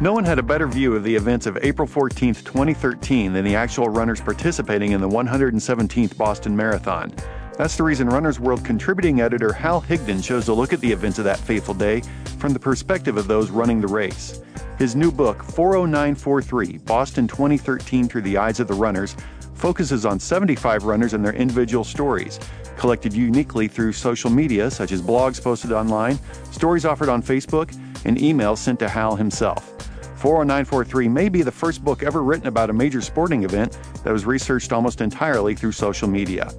No one had a better view of the events of April 14, 2013 than the actual runners participating in the 117th Boston Marathon. That's the reason Runner's World contributing editor Hal Higdon chose to look at the events of that fateful day from the perspective of those running the race. His new book, 40943 Boston 2013 Through the Eyes of the Runners, focuses on 75 runners and their individual stories, collected uniquely through social media such as blogs posted online, stories offered on Facebook, and emails sent to Hal himself. 40943 may be the first book ever written about a major sporting event that was researched almost entirely through social media.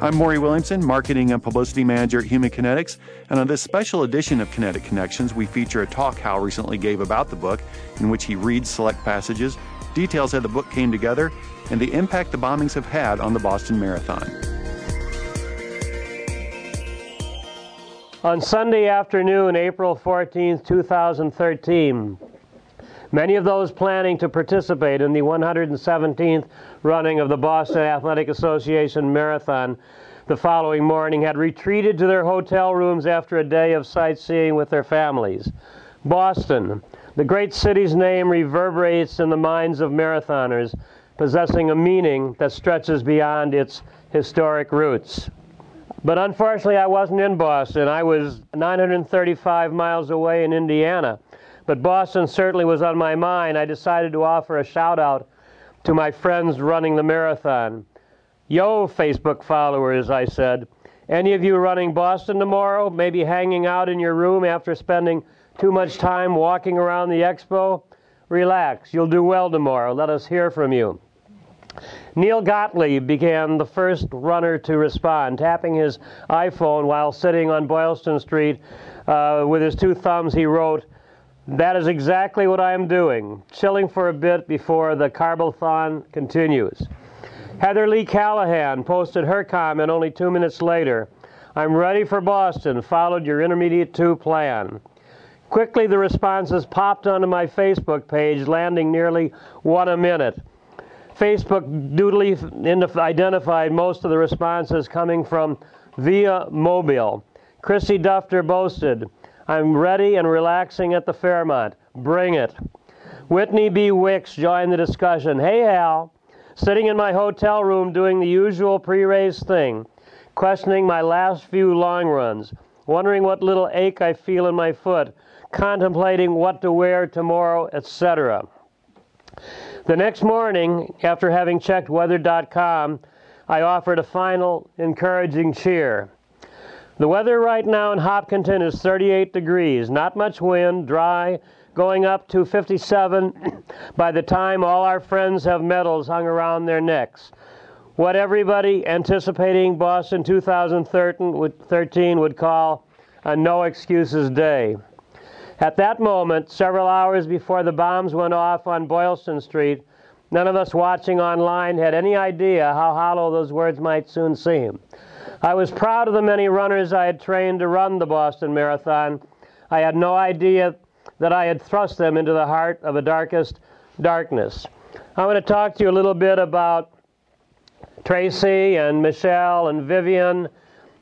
I'm Maury Williamson, Marketing and Publicity Manager at Human Kinetics, and on this special edition of Kinetic Connections, we feature a talk Hal recently gave about the book, in which he reads select passages, details how the book came together, and the impact the bombings have had on the Boston Marathon. On Sunday afternoon, April 14, 2013, Many of those planning to participate in the 117th running of the Boston Athletic Association Marathon the following morning had retreated to their hotel rooms after a day of sightseeing with their families. Boston, the great city's name reverberates in the minds of marathoners, possessing a meaning that stretches beyond its historic roots. But unfortunately, I wasn't in Boston. I was 935 miles away in Indiana but Boston certainly was on my mind. I decided to offer a shout out to my friends running the marathon. Yo, Facebook followers, I said. Any of you running Boston tomorrow? Maybe hanging out in your room after spending too much time walking around the expo? Relax, you'll do well tomorrow. Let us hear from you. Neil Gottlieb became the first runner to respond, tapping his iPhone while sitting on Boylston Street uh, with his two thumbs. He wrote, that is exactly what I am doing, chilling for a bit before the Carbothon continues. Heather Lee Callahan posted her comment only two minutes later. I'm ready for Boston, followed your intermediate two plan. Quickly, the responses popped onto my Facebook page, landing nearly one a minute. Facebook doodly identified most of the responses coming from via mobile. Chrissy Dufter boasted, I'm ready and relaxing at the Fairmont. Bring it. Whitney B. Wicks joined the discussion. Hey, Hal. Sitting in my hotel room doing the usual pre race thing, questioning my last few long runs, wondering what little ache I feel in my foot, contemplating what to wear tomorrow, etc. The next morning, after having checked weather.com, I offered a final encouraging cheer. The weather right now in Hopkinton is 38 degrees, not much wind, dry, going up to 57 by the time all our friends have medals hung around their necks. What everybody anticipating Boston 2013 would call a no excuses day. At that moment, several hours before the bombs went off on Boylston Street, none of us watching online had any idea how hollow those words might soon seem. I was proud of the many runners I had trained to run the Boston Marathon. I had no idea that I had thrust them into the heart of the darkest darkness. I want to talk to you a little bit about Tracy and Michelle and Vivian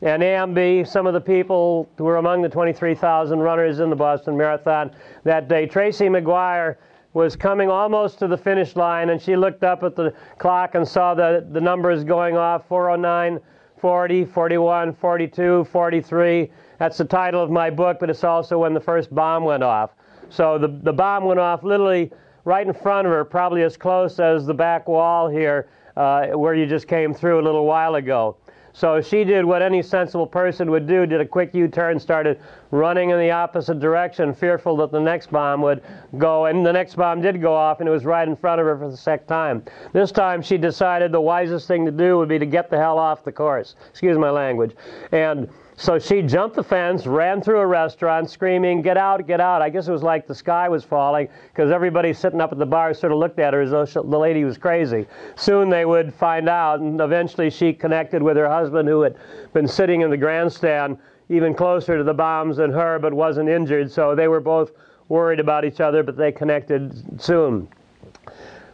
and Amby, some of the people who were among the 23,000 runners in the Boston Marathon that day. Tracy McGuire was coming almost to the finish line, and she looked up at the clock and saw the, the numbers going off 409. 40, 41, 42, 43. That's the title of my book, but it's also when the first bomb went off. So the, the bomb went off literally right in front of her, probably as close as the back wall here uh, where you just came through a little while ago. So she did what any sensible person would do, did a quick U-turn, started running in the opposite direction, fearful that the next bomb would go. And the next bomb did go off, and it was right in front of her for the second time. This time she decided the wisest thing to do would be to get the hell off the course. Excuse my language. And so she jumped the fence, ran through a restaurant, screaming, Get out, get out. I guess it was like the sky was falling because everybody sitting up at the bar sort of looked at her as though she, the lady was crazy. Soon they would find out, and eventually she connected with her husband who had been sitting in the grandstand even closer to the bombs than her but wasn't injured. So they were both worried about each other, but they connected soon.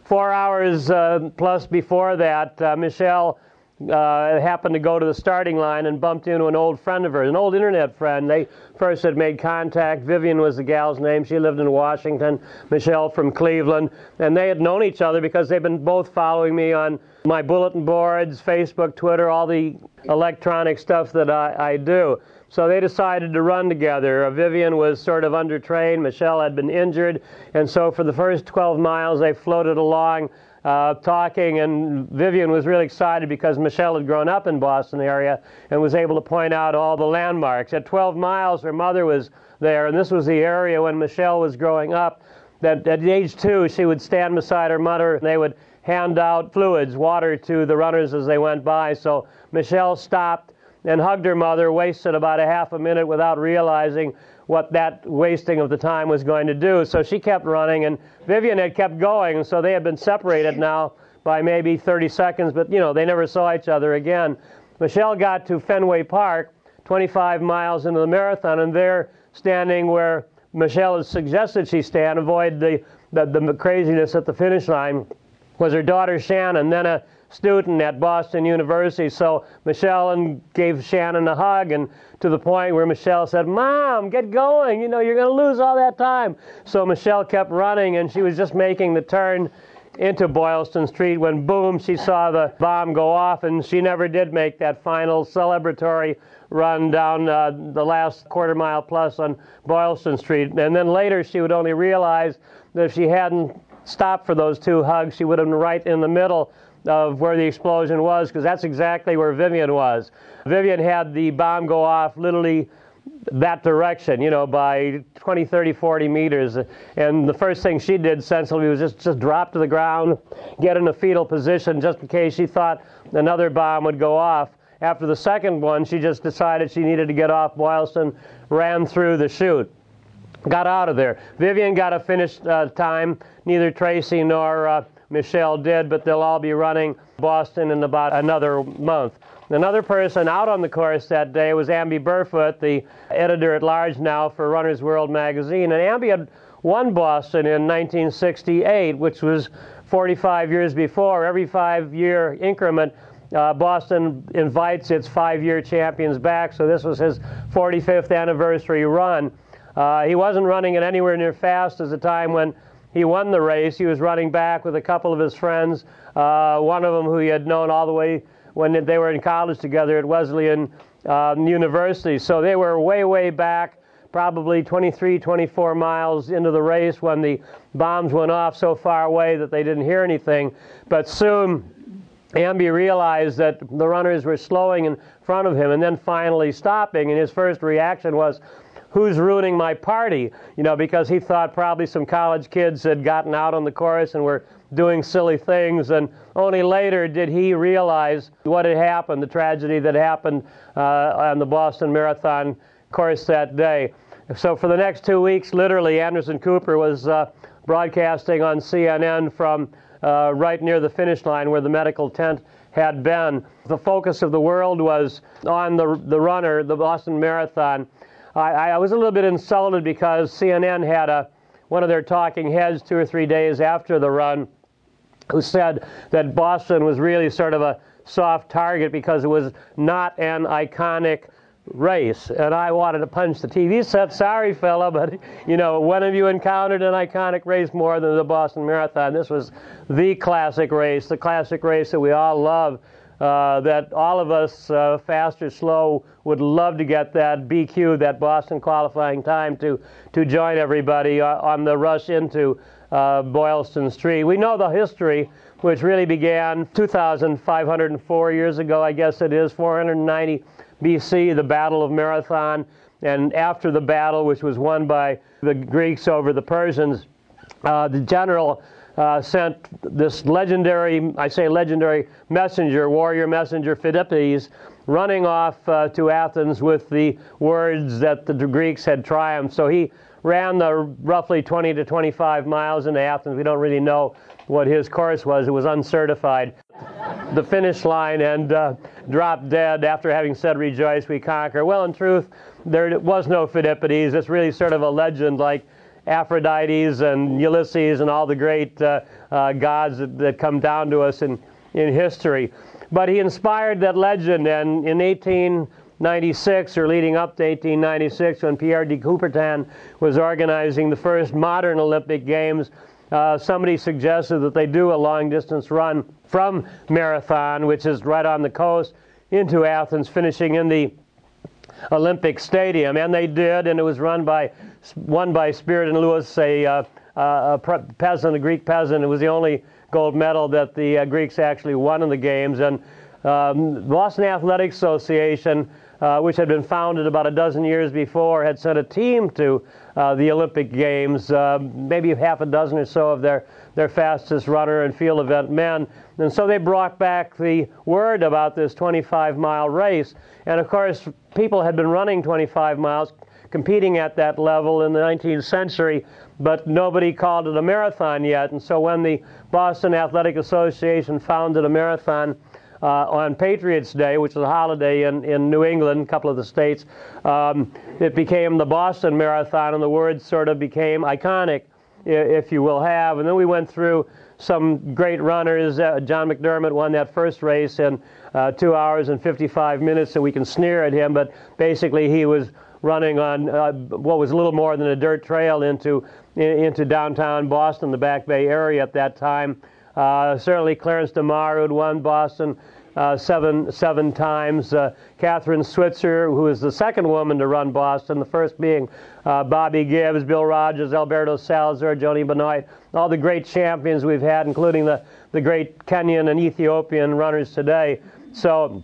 Four hours uh, plus before that, uh, Michelle uh, happened to go to the starting line and bumped into an old friend of hers, an old internet friend. They first had made contact. Vivian was the gal's name. She lived in Washington. Michelle from Cleveland. And they had known each other because they've been both following me on my bulletin boards, Facebook, Twitter, all the electronic stuff that I, I do. So they decided to run together. Uh, Vivian was sort of undertrained. Michelle had been injured. And so for the first 12 miles, they floated along uh, talking, and Vivian was really excited because Michelle had grown up in Boston area and was able to point out all the landmarks. At 12 miles, her mother was there, and this was the area when Michelle was growing up. That at age two, she would stand beside her mother, and they would hand out fluids, water to the runners as they went by. So Michelle stopped and hugged her mother, wasted about a half a minute without realizing what that wasting of the time was going to do. So she kept running, and Vivian had kept going, so they had been separated now by maybe 30 seconds, but you know, they never saw each other again. Michelle got to Fenway Park, 25 miles into the marathon, and there, standing where Michelle had suggested she stand, avoid the, the, the craziness at the finish line, was her daughter Shannon, then a student at Boston University. So Michelle and gave Shannon a hug, and to the point where Michelle said, Mom, get going. You know, you're going to lose all that time. So Michelle kept running, and she was just making the turn into Boylston Street when, boom, she saw the bomb go off, and she never did make that final celebratory run down uh, the last quarter mile plus on Boylston Street. And then later, she would only realize that if she hadn't stopped for those two hugs, she would have been right in the middle of where the explosion was because that's exactly where Vivian was. Vivian had the bomb go off literally that direction, you know, by 20, 30, 40 meters. And the first thing she did sensibly was just, just drop to the ground, get in a fetal position just in case she thought another bomb would go off. After the second one, she just decided she needed to get off Boylston, ran through the chute, got out of there. Vivian got a finished uh, time. Neither Tracy nor uh, Michelle did, but they'll all be running Boston in about another month. Another person out on the course that day was Amby Burfoot, the editor at large now for Runner's World magazine. And Amby had won Boston in 1968, which was 45 years before. Every five year increment, uh, Boston invites its five year champions back, so this was his 45th anniversary run. Uh, he wasn't running it anywhere near fast as the time when he won the race. He was running back with a couple of his friends, uh, one of them who he had known all the way when they were in college together at Wesleyan um, University. So they were way, way back, probably 23, 24 miles into the race when the bombs went off so far away that they didn't hear anything. But soon, Amby realized that the runners were slowing in front of him and then finally stopping, and his first reaction was, who's ruining my party? You know, because he thought probably some college kids had gotten out on the course and were doing silly things. And only later did he realize what had happened, the tragedy that happened uh, on the Boston Marathon course that day. So for the next two weeks, literally, Anderson Cooper was uh, broadcasting on CNN from uh, right near the finish line where the medical tent had been. The focus of the world was on the, the runner, the Boston Marathon. I, I was a little bit insulted because CNN had a, one of their talking heads two or three days after the run who said that Boston was really sort of a soft target because it was not an iconic race. And I wanted to punch the TV set. Sorry, fella, but you know, when have you encountered an iconic race more than the Boston Marathon? This was the classic race, the classic race that we all love uh, that all of us, uh, fast or slow, would love to get that BQ, that Boston qualifying time, to, to join everybody uh, on the rush into uh, Boylston Street. We know the history, which really began 2,504 years ago, I guess it is, 490 BC, the Battle of Marathon. And after the battle, which was won by the Greeks over the Persians, uh, the general uh, sent this legendary, I say legendary messenger, warrior messenger Phidippides, running off uh, to Athens with the words that the Greeks had triumphed. So he ran the roughly 20 to 25 miles into Athens. We don't really know what his course was. It was uncertified. The finish line and uh, dropped dead after having said, Rejoice, we conquer. Well, in truth, there was no Phidippides. It's really sort of a legend like Aphrodites and Ulysses and all the great uh, uh, gods that, that, come down to us in, in history. but he inspired that legend, and in 1896 or leading up to 1896, when Pierre de Coubertin was organizing the first modern Olympic Games, uh, somebody suggested that they do a long distance run from Marathon, which is right on the coast, into Athens, finishing in the Olympic Stadium, and they did, and it was run by won by Spiridon Louis, a, uh, a peasant, a Greek peasant. It was the only gold medal that the uh, Greeks actually won in the games, and um, Boston Athletic Association. Uh, which had been founded about a dozen years before, had sent a team to uh, the Olympic Games, uh, maybe half a dozen or so of their, their fastest runner and field event men. And so they brought back the word about this 25 mile race. And of course, people had been running 25 miles, competing at that level in the 19th century, but nobody called it a marathon yet. And so when the Boston Athletic Association founded a marathon, uh, on Patriots Day, which is a holiday in, in New England, a couple of the states, um, it became the Boston Marathon, and the word sort of became iconic, if you will have. And then we went through some great runners. Uh, John McDermott won that first race in uh, two hours and 55 minutes, so we can sneer at him, but basically he was running on uh, what was a little more than a dirt trail into into downtown Boston, the Back Bay area at that time. Uh, certainly, Clarence DeMar, who won Boston uh, seven seven times. Uh, Kathrine Switzer, who is the second woman to run Boston, the first being uh, Bobbi Gibbs, Bill Rodgers, Alberto Salazar, Joni Benoit, all the great champions we've had, including the, the great Kenyan and Ethiopian runners today. So,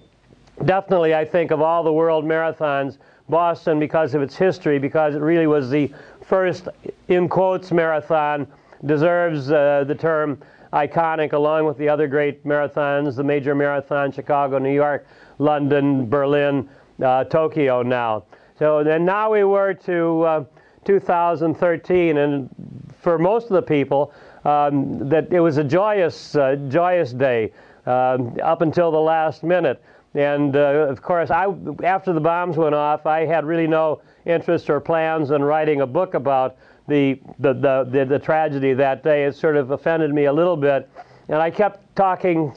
definitely, I think of all the world marathons, Boston, because of its history, because it really was the first, in quotes, marathon, deserves uh, the term iconic along with the other great marathons, the major marathons, Chicago, New York, London, Berlin, uh, Tokyo now. So then now we were to uh, 2013, and for most of the people, um, that it was a joyous, uh, joyous day um, up until the last minute. And uh, of course, I, after the bombs went off, I had really no interest or plans in writing a book about the, the, the, the, the tragedy that day. It sort of offended me a little bit. And I kept talking,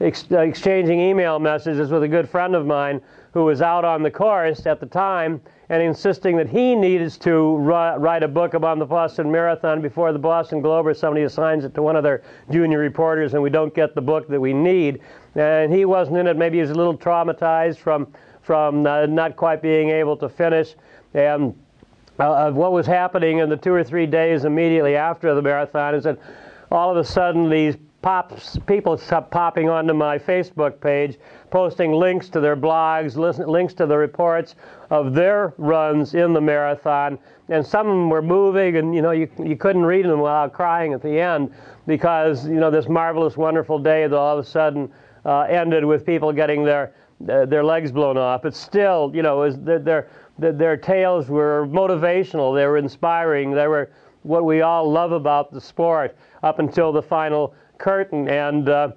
ex, exchanging email messages with a good friend of mine who was out on the course at the time and insisting that he needs to write a book about the Boston Marathon before the Boston Globe or somebody assigns it to one of their junior reporters and we don't get the book that we need. And he wasn't in it. Maybe he was a little traumatized from, from uh, not quite being able to finish. And uh, what was happening in the two or three days immediately after the marathon is that all of a sudden these pops, people stopped popping onto my Facebook page, posting links to their blogs, listen, links to the reports of their runs in the marathon, and some were moving, and you know you you couldn't read them without crying at the end because you know this marvelous, wonderful day that all of a sudden uh, ended with people getting their uh, their legs blown off. But still, you know, is they're, they're their tales were motivational, they were inspiring, they were what we all love about the sport up until the final curtain. And, uh,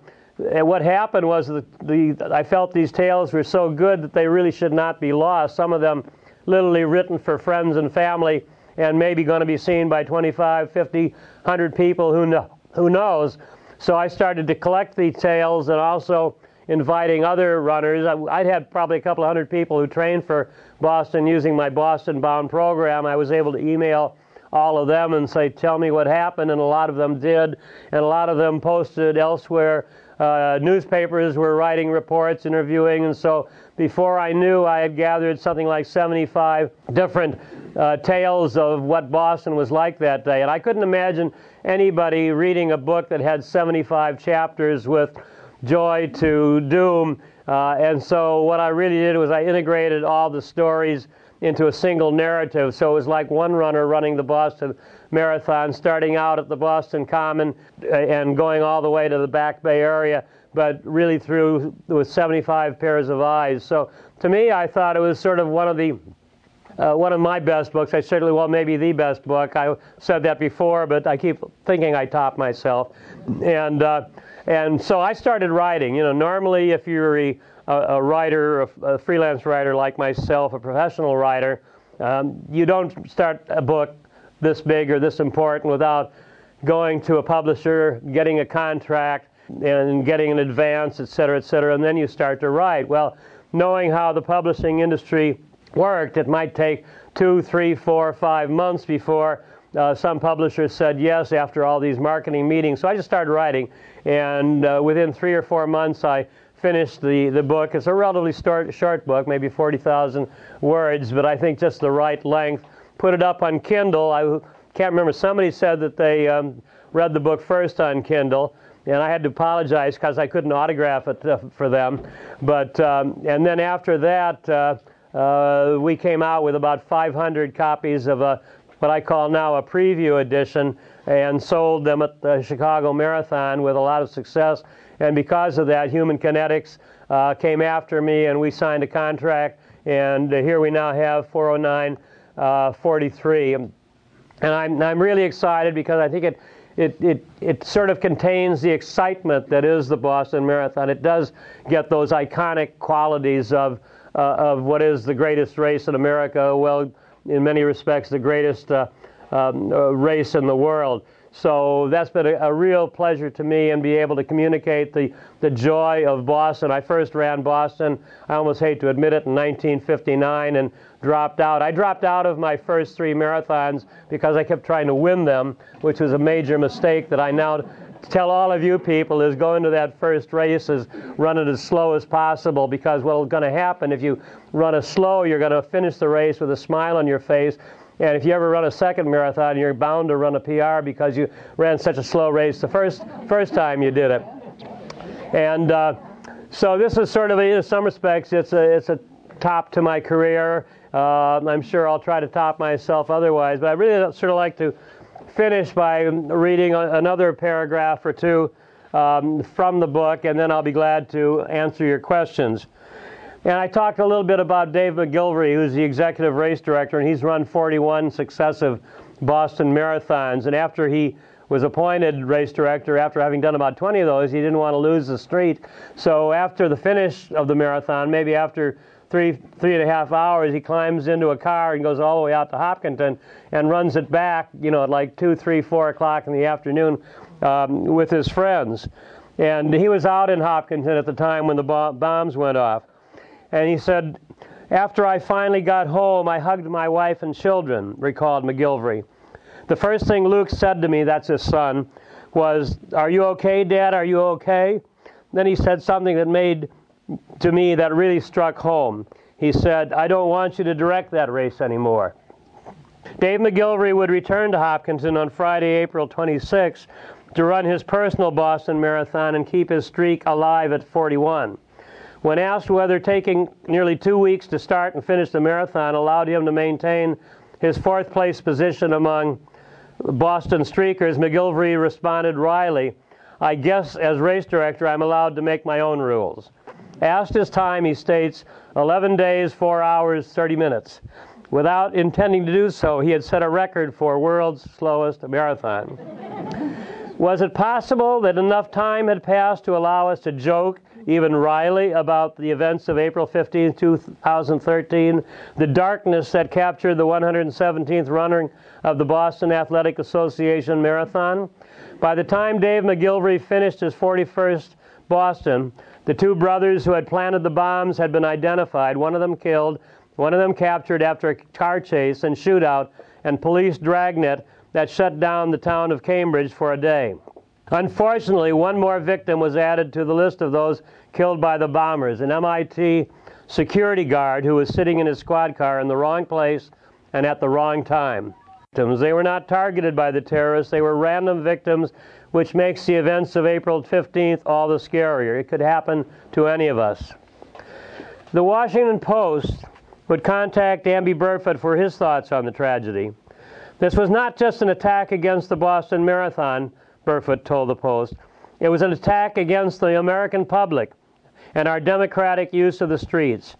and what happened was that the, I felt these tales were so good that they really should not be lost. Some of them literally written for friends and family and maybe going to be seen by 25, 50, 100 people, who, know, who knows. So I started to collect these tales and also inviting other runners. I'd had probably a couple of hundred people who trained for Boston using my Boston Bound program. I was able to email all of them and say, Tell me what happened, and a lot of them did, and a lot of them posted elsewhere. Uh, newspapers were writing reports, interviewing, and so before I knew, I had gathered something like 75 different uh, tales of what Boston was like that day. And I couldn't imagine anybody reading a book that had 75 chapters with joy to doom. Uh, and so what I really did was I integrated all the stories into a single narrative. So it was like one runner running the Boston Marathon, starting out at the Boston Common uh, and going all the way to the Back Bay area, but really through with 75 pairs of eyes. So to me, I thought it was sort of one of the uh, one of my best books. I certainly, well, maybe the best book. I said that before, but I keep thinking I top myself. And uh, and so I started writing. You know, normally if you're a, a writer, a, freelance writer like myself, a professional writer, um, you don't start a book this big or this important without going to a publisher, getting a contract, and getting an advance, et cetera, et cetera, and then you start to write. Well, knowing how the publishing industry worked, it might take two, three, four, five months before uh, some publishers said yes after all these marketing meetings. So I just started writing, and uh, within three or four months, I finished the, the book. It's a relatively short, short book, maybe 40,000 words, but I think just the right length. Put it up on Kindle. I can't remember. Somebody said that they um, read the book first on Kindle, and I had to apologize because I couldn't autograph it uh, for them. But um, and then after that, uh, uh, we came out with about 500 copies of a what I call now a preview edition, and sold them at the Chicago Marathon with a lot of success. And because of that, Human Kinetics uh, came after me, and we signed a contract. And uh, here we now have 409 uh, 43. And I'm, I'm really excited because I think it, it, it, it sort of contains the excitement that is the Boston Marathon. It does get those iconic qualities of, uh, of what is the greatest race in America. Well, in many respects, the greatest uh, um, uh, race in the world. So that's been a, a, real pleasure to me and be able to communicate the, the joy of Boston. I first ran Boston, I almost hate to admit it, in 1959 and dropped out. I dropped out of my first three marathons because I kept trying to win them, which was a major mistake that I now tell all of you people is go into that first race is run it as slow as possible because what's going to happen if you run it slow, you're going to finish the race with a smile on your face and if you ever run a second marathon, you're bound to run a PR because you ran such a slow race the first first time you did it. And uh, so this is sort of, in some respects, it's a it's a top to my career. Uh, I'm sure I'll try to top myself otherwise, but I really sort of like to finish by reading another paragraph or two um, from the book, and then I'll be glad to answer your questions. And I talked a little bit about Dave McGillivray, who's the executive race director, and he's run 41 successive Boston marathons. And after he was appointed race director, after having done about 20 of those, he didn't want to lose the street. So after the finish of the marathon, maybe after three three and a half hours, he climbs into a car and goes all the way out to Hopkinton and runs it back, you know, at like two, three, four o'clock in the afternoon um, with his friends. And he was out in Hopkinton at the time when the bombs went off. And he said, After I finally got home, I hugged my wife and children, recalled McGillivray. The first thing Luke said to me, that's his son, was, Are you okay, Dad? Are you okay? Then he said something that made to me that really struck home. He said, I don't want you to direct that race anymore. Dave McGillivray would return to Hopkinton on Friday, April 26, to run his personal Boston Marathon and keep his streak alive at 41. When asked whether taking nearly two weeks to start and finish the marathon allowed him to maintain his fourth place position among Boston streakers, McGillivray responded wryly, I guess as race director I'm allowed to make my own rules. Asked his time, he states 11 days, 4 hours, 30 minutes. Without intending to do so, he had set a record for world's slowest marathon. Was it possible that enough time had passed to allow us to joke even wryly about the events of April 15, 2013, the darkness that captured the 117th running of the Boston Athletic Association Marathon. By the time Dave McGillivray finished his 41st Boston, the two brothers who had planted the bombs had been identified, one of them killed, one of them captured after a car chase and shootout and police dragnet that shut down the town of Cambridge for a day. Unfortunately, one more victim was added to the list of those killed by the bombers an MIT security guard who was sitting in his squad car in the wrong place and at the wrong time. They were not targeted by the terrorists, they were random victims, which makes the events of April 15th all the scarier. It could happen to any of us. The Washington Post would contact Amby Burfoot for his thoughts on the tragedy. This was not just an attack against the Boston Marathon, Burfoot told the Post. It was an attack against the American public and our democratic use of the streets.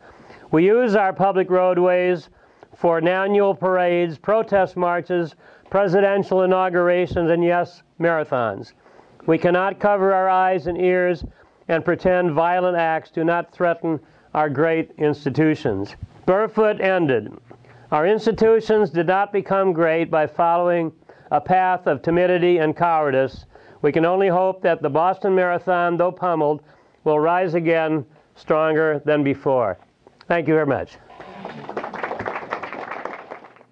We use our public roadways for annual parades, protest marches, presidential inaugurations, and yes, marathons. We cannot cover our eyes and ears and pretend violent acts do not threaten our great institutions. Burfoot ended. Our institutions did not become great by following a path of timidity and cowardice, We can only hope that the Boston Marathon, though pummeled, will rise again stronger than before. Thank you very much.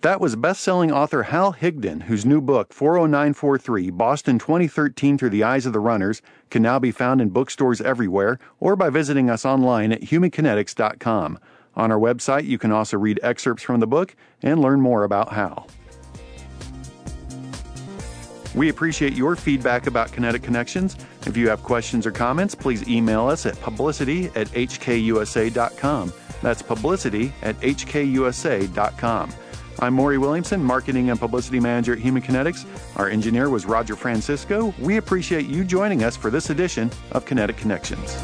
That was best-selling author Hal Higdon, whose new book 40943 Boston 2013 Through the Eyes of the Runners can now be found in bookstores everywhere or by visiting us online at humankinetics.com. On our website, you can also read excerpts from the book and learn more about Hal. We appreciate your feedback about Kinetic Connections. If you have questions or comments, please email us at publicity at hkusa.com. That's publicity at hkusa.com. I'm Maury Williamson, Marketing and Publicity Manager at Human Kinetics. Our engineer was Roger Francisco. We appreciate you joining us for this edition of Kinetic Connections.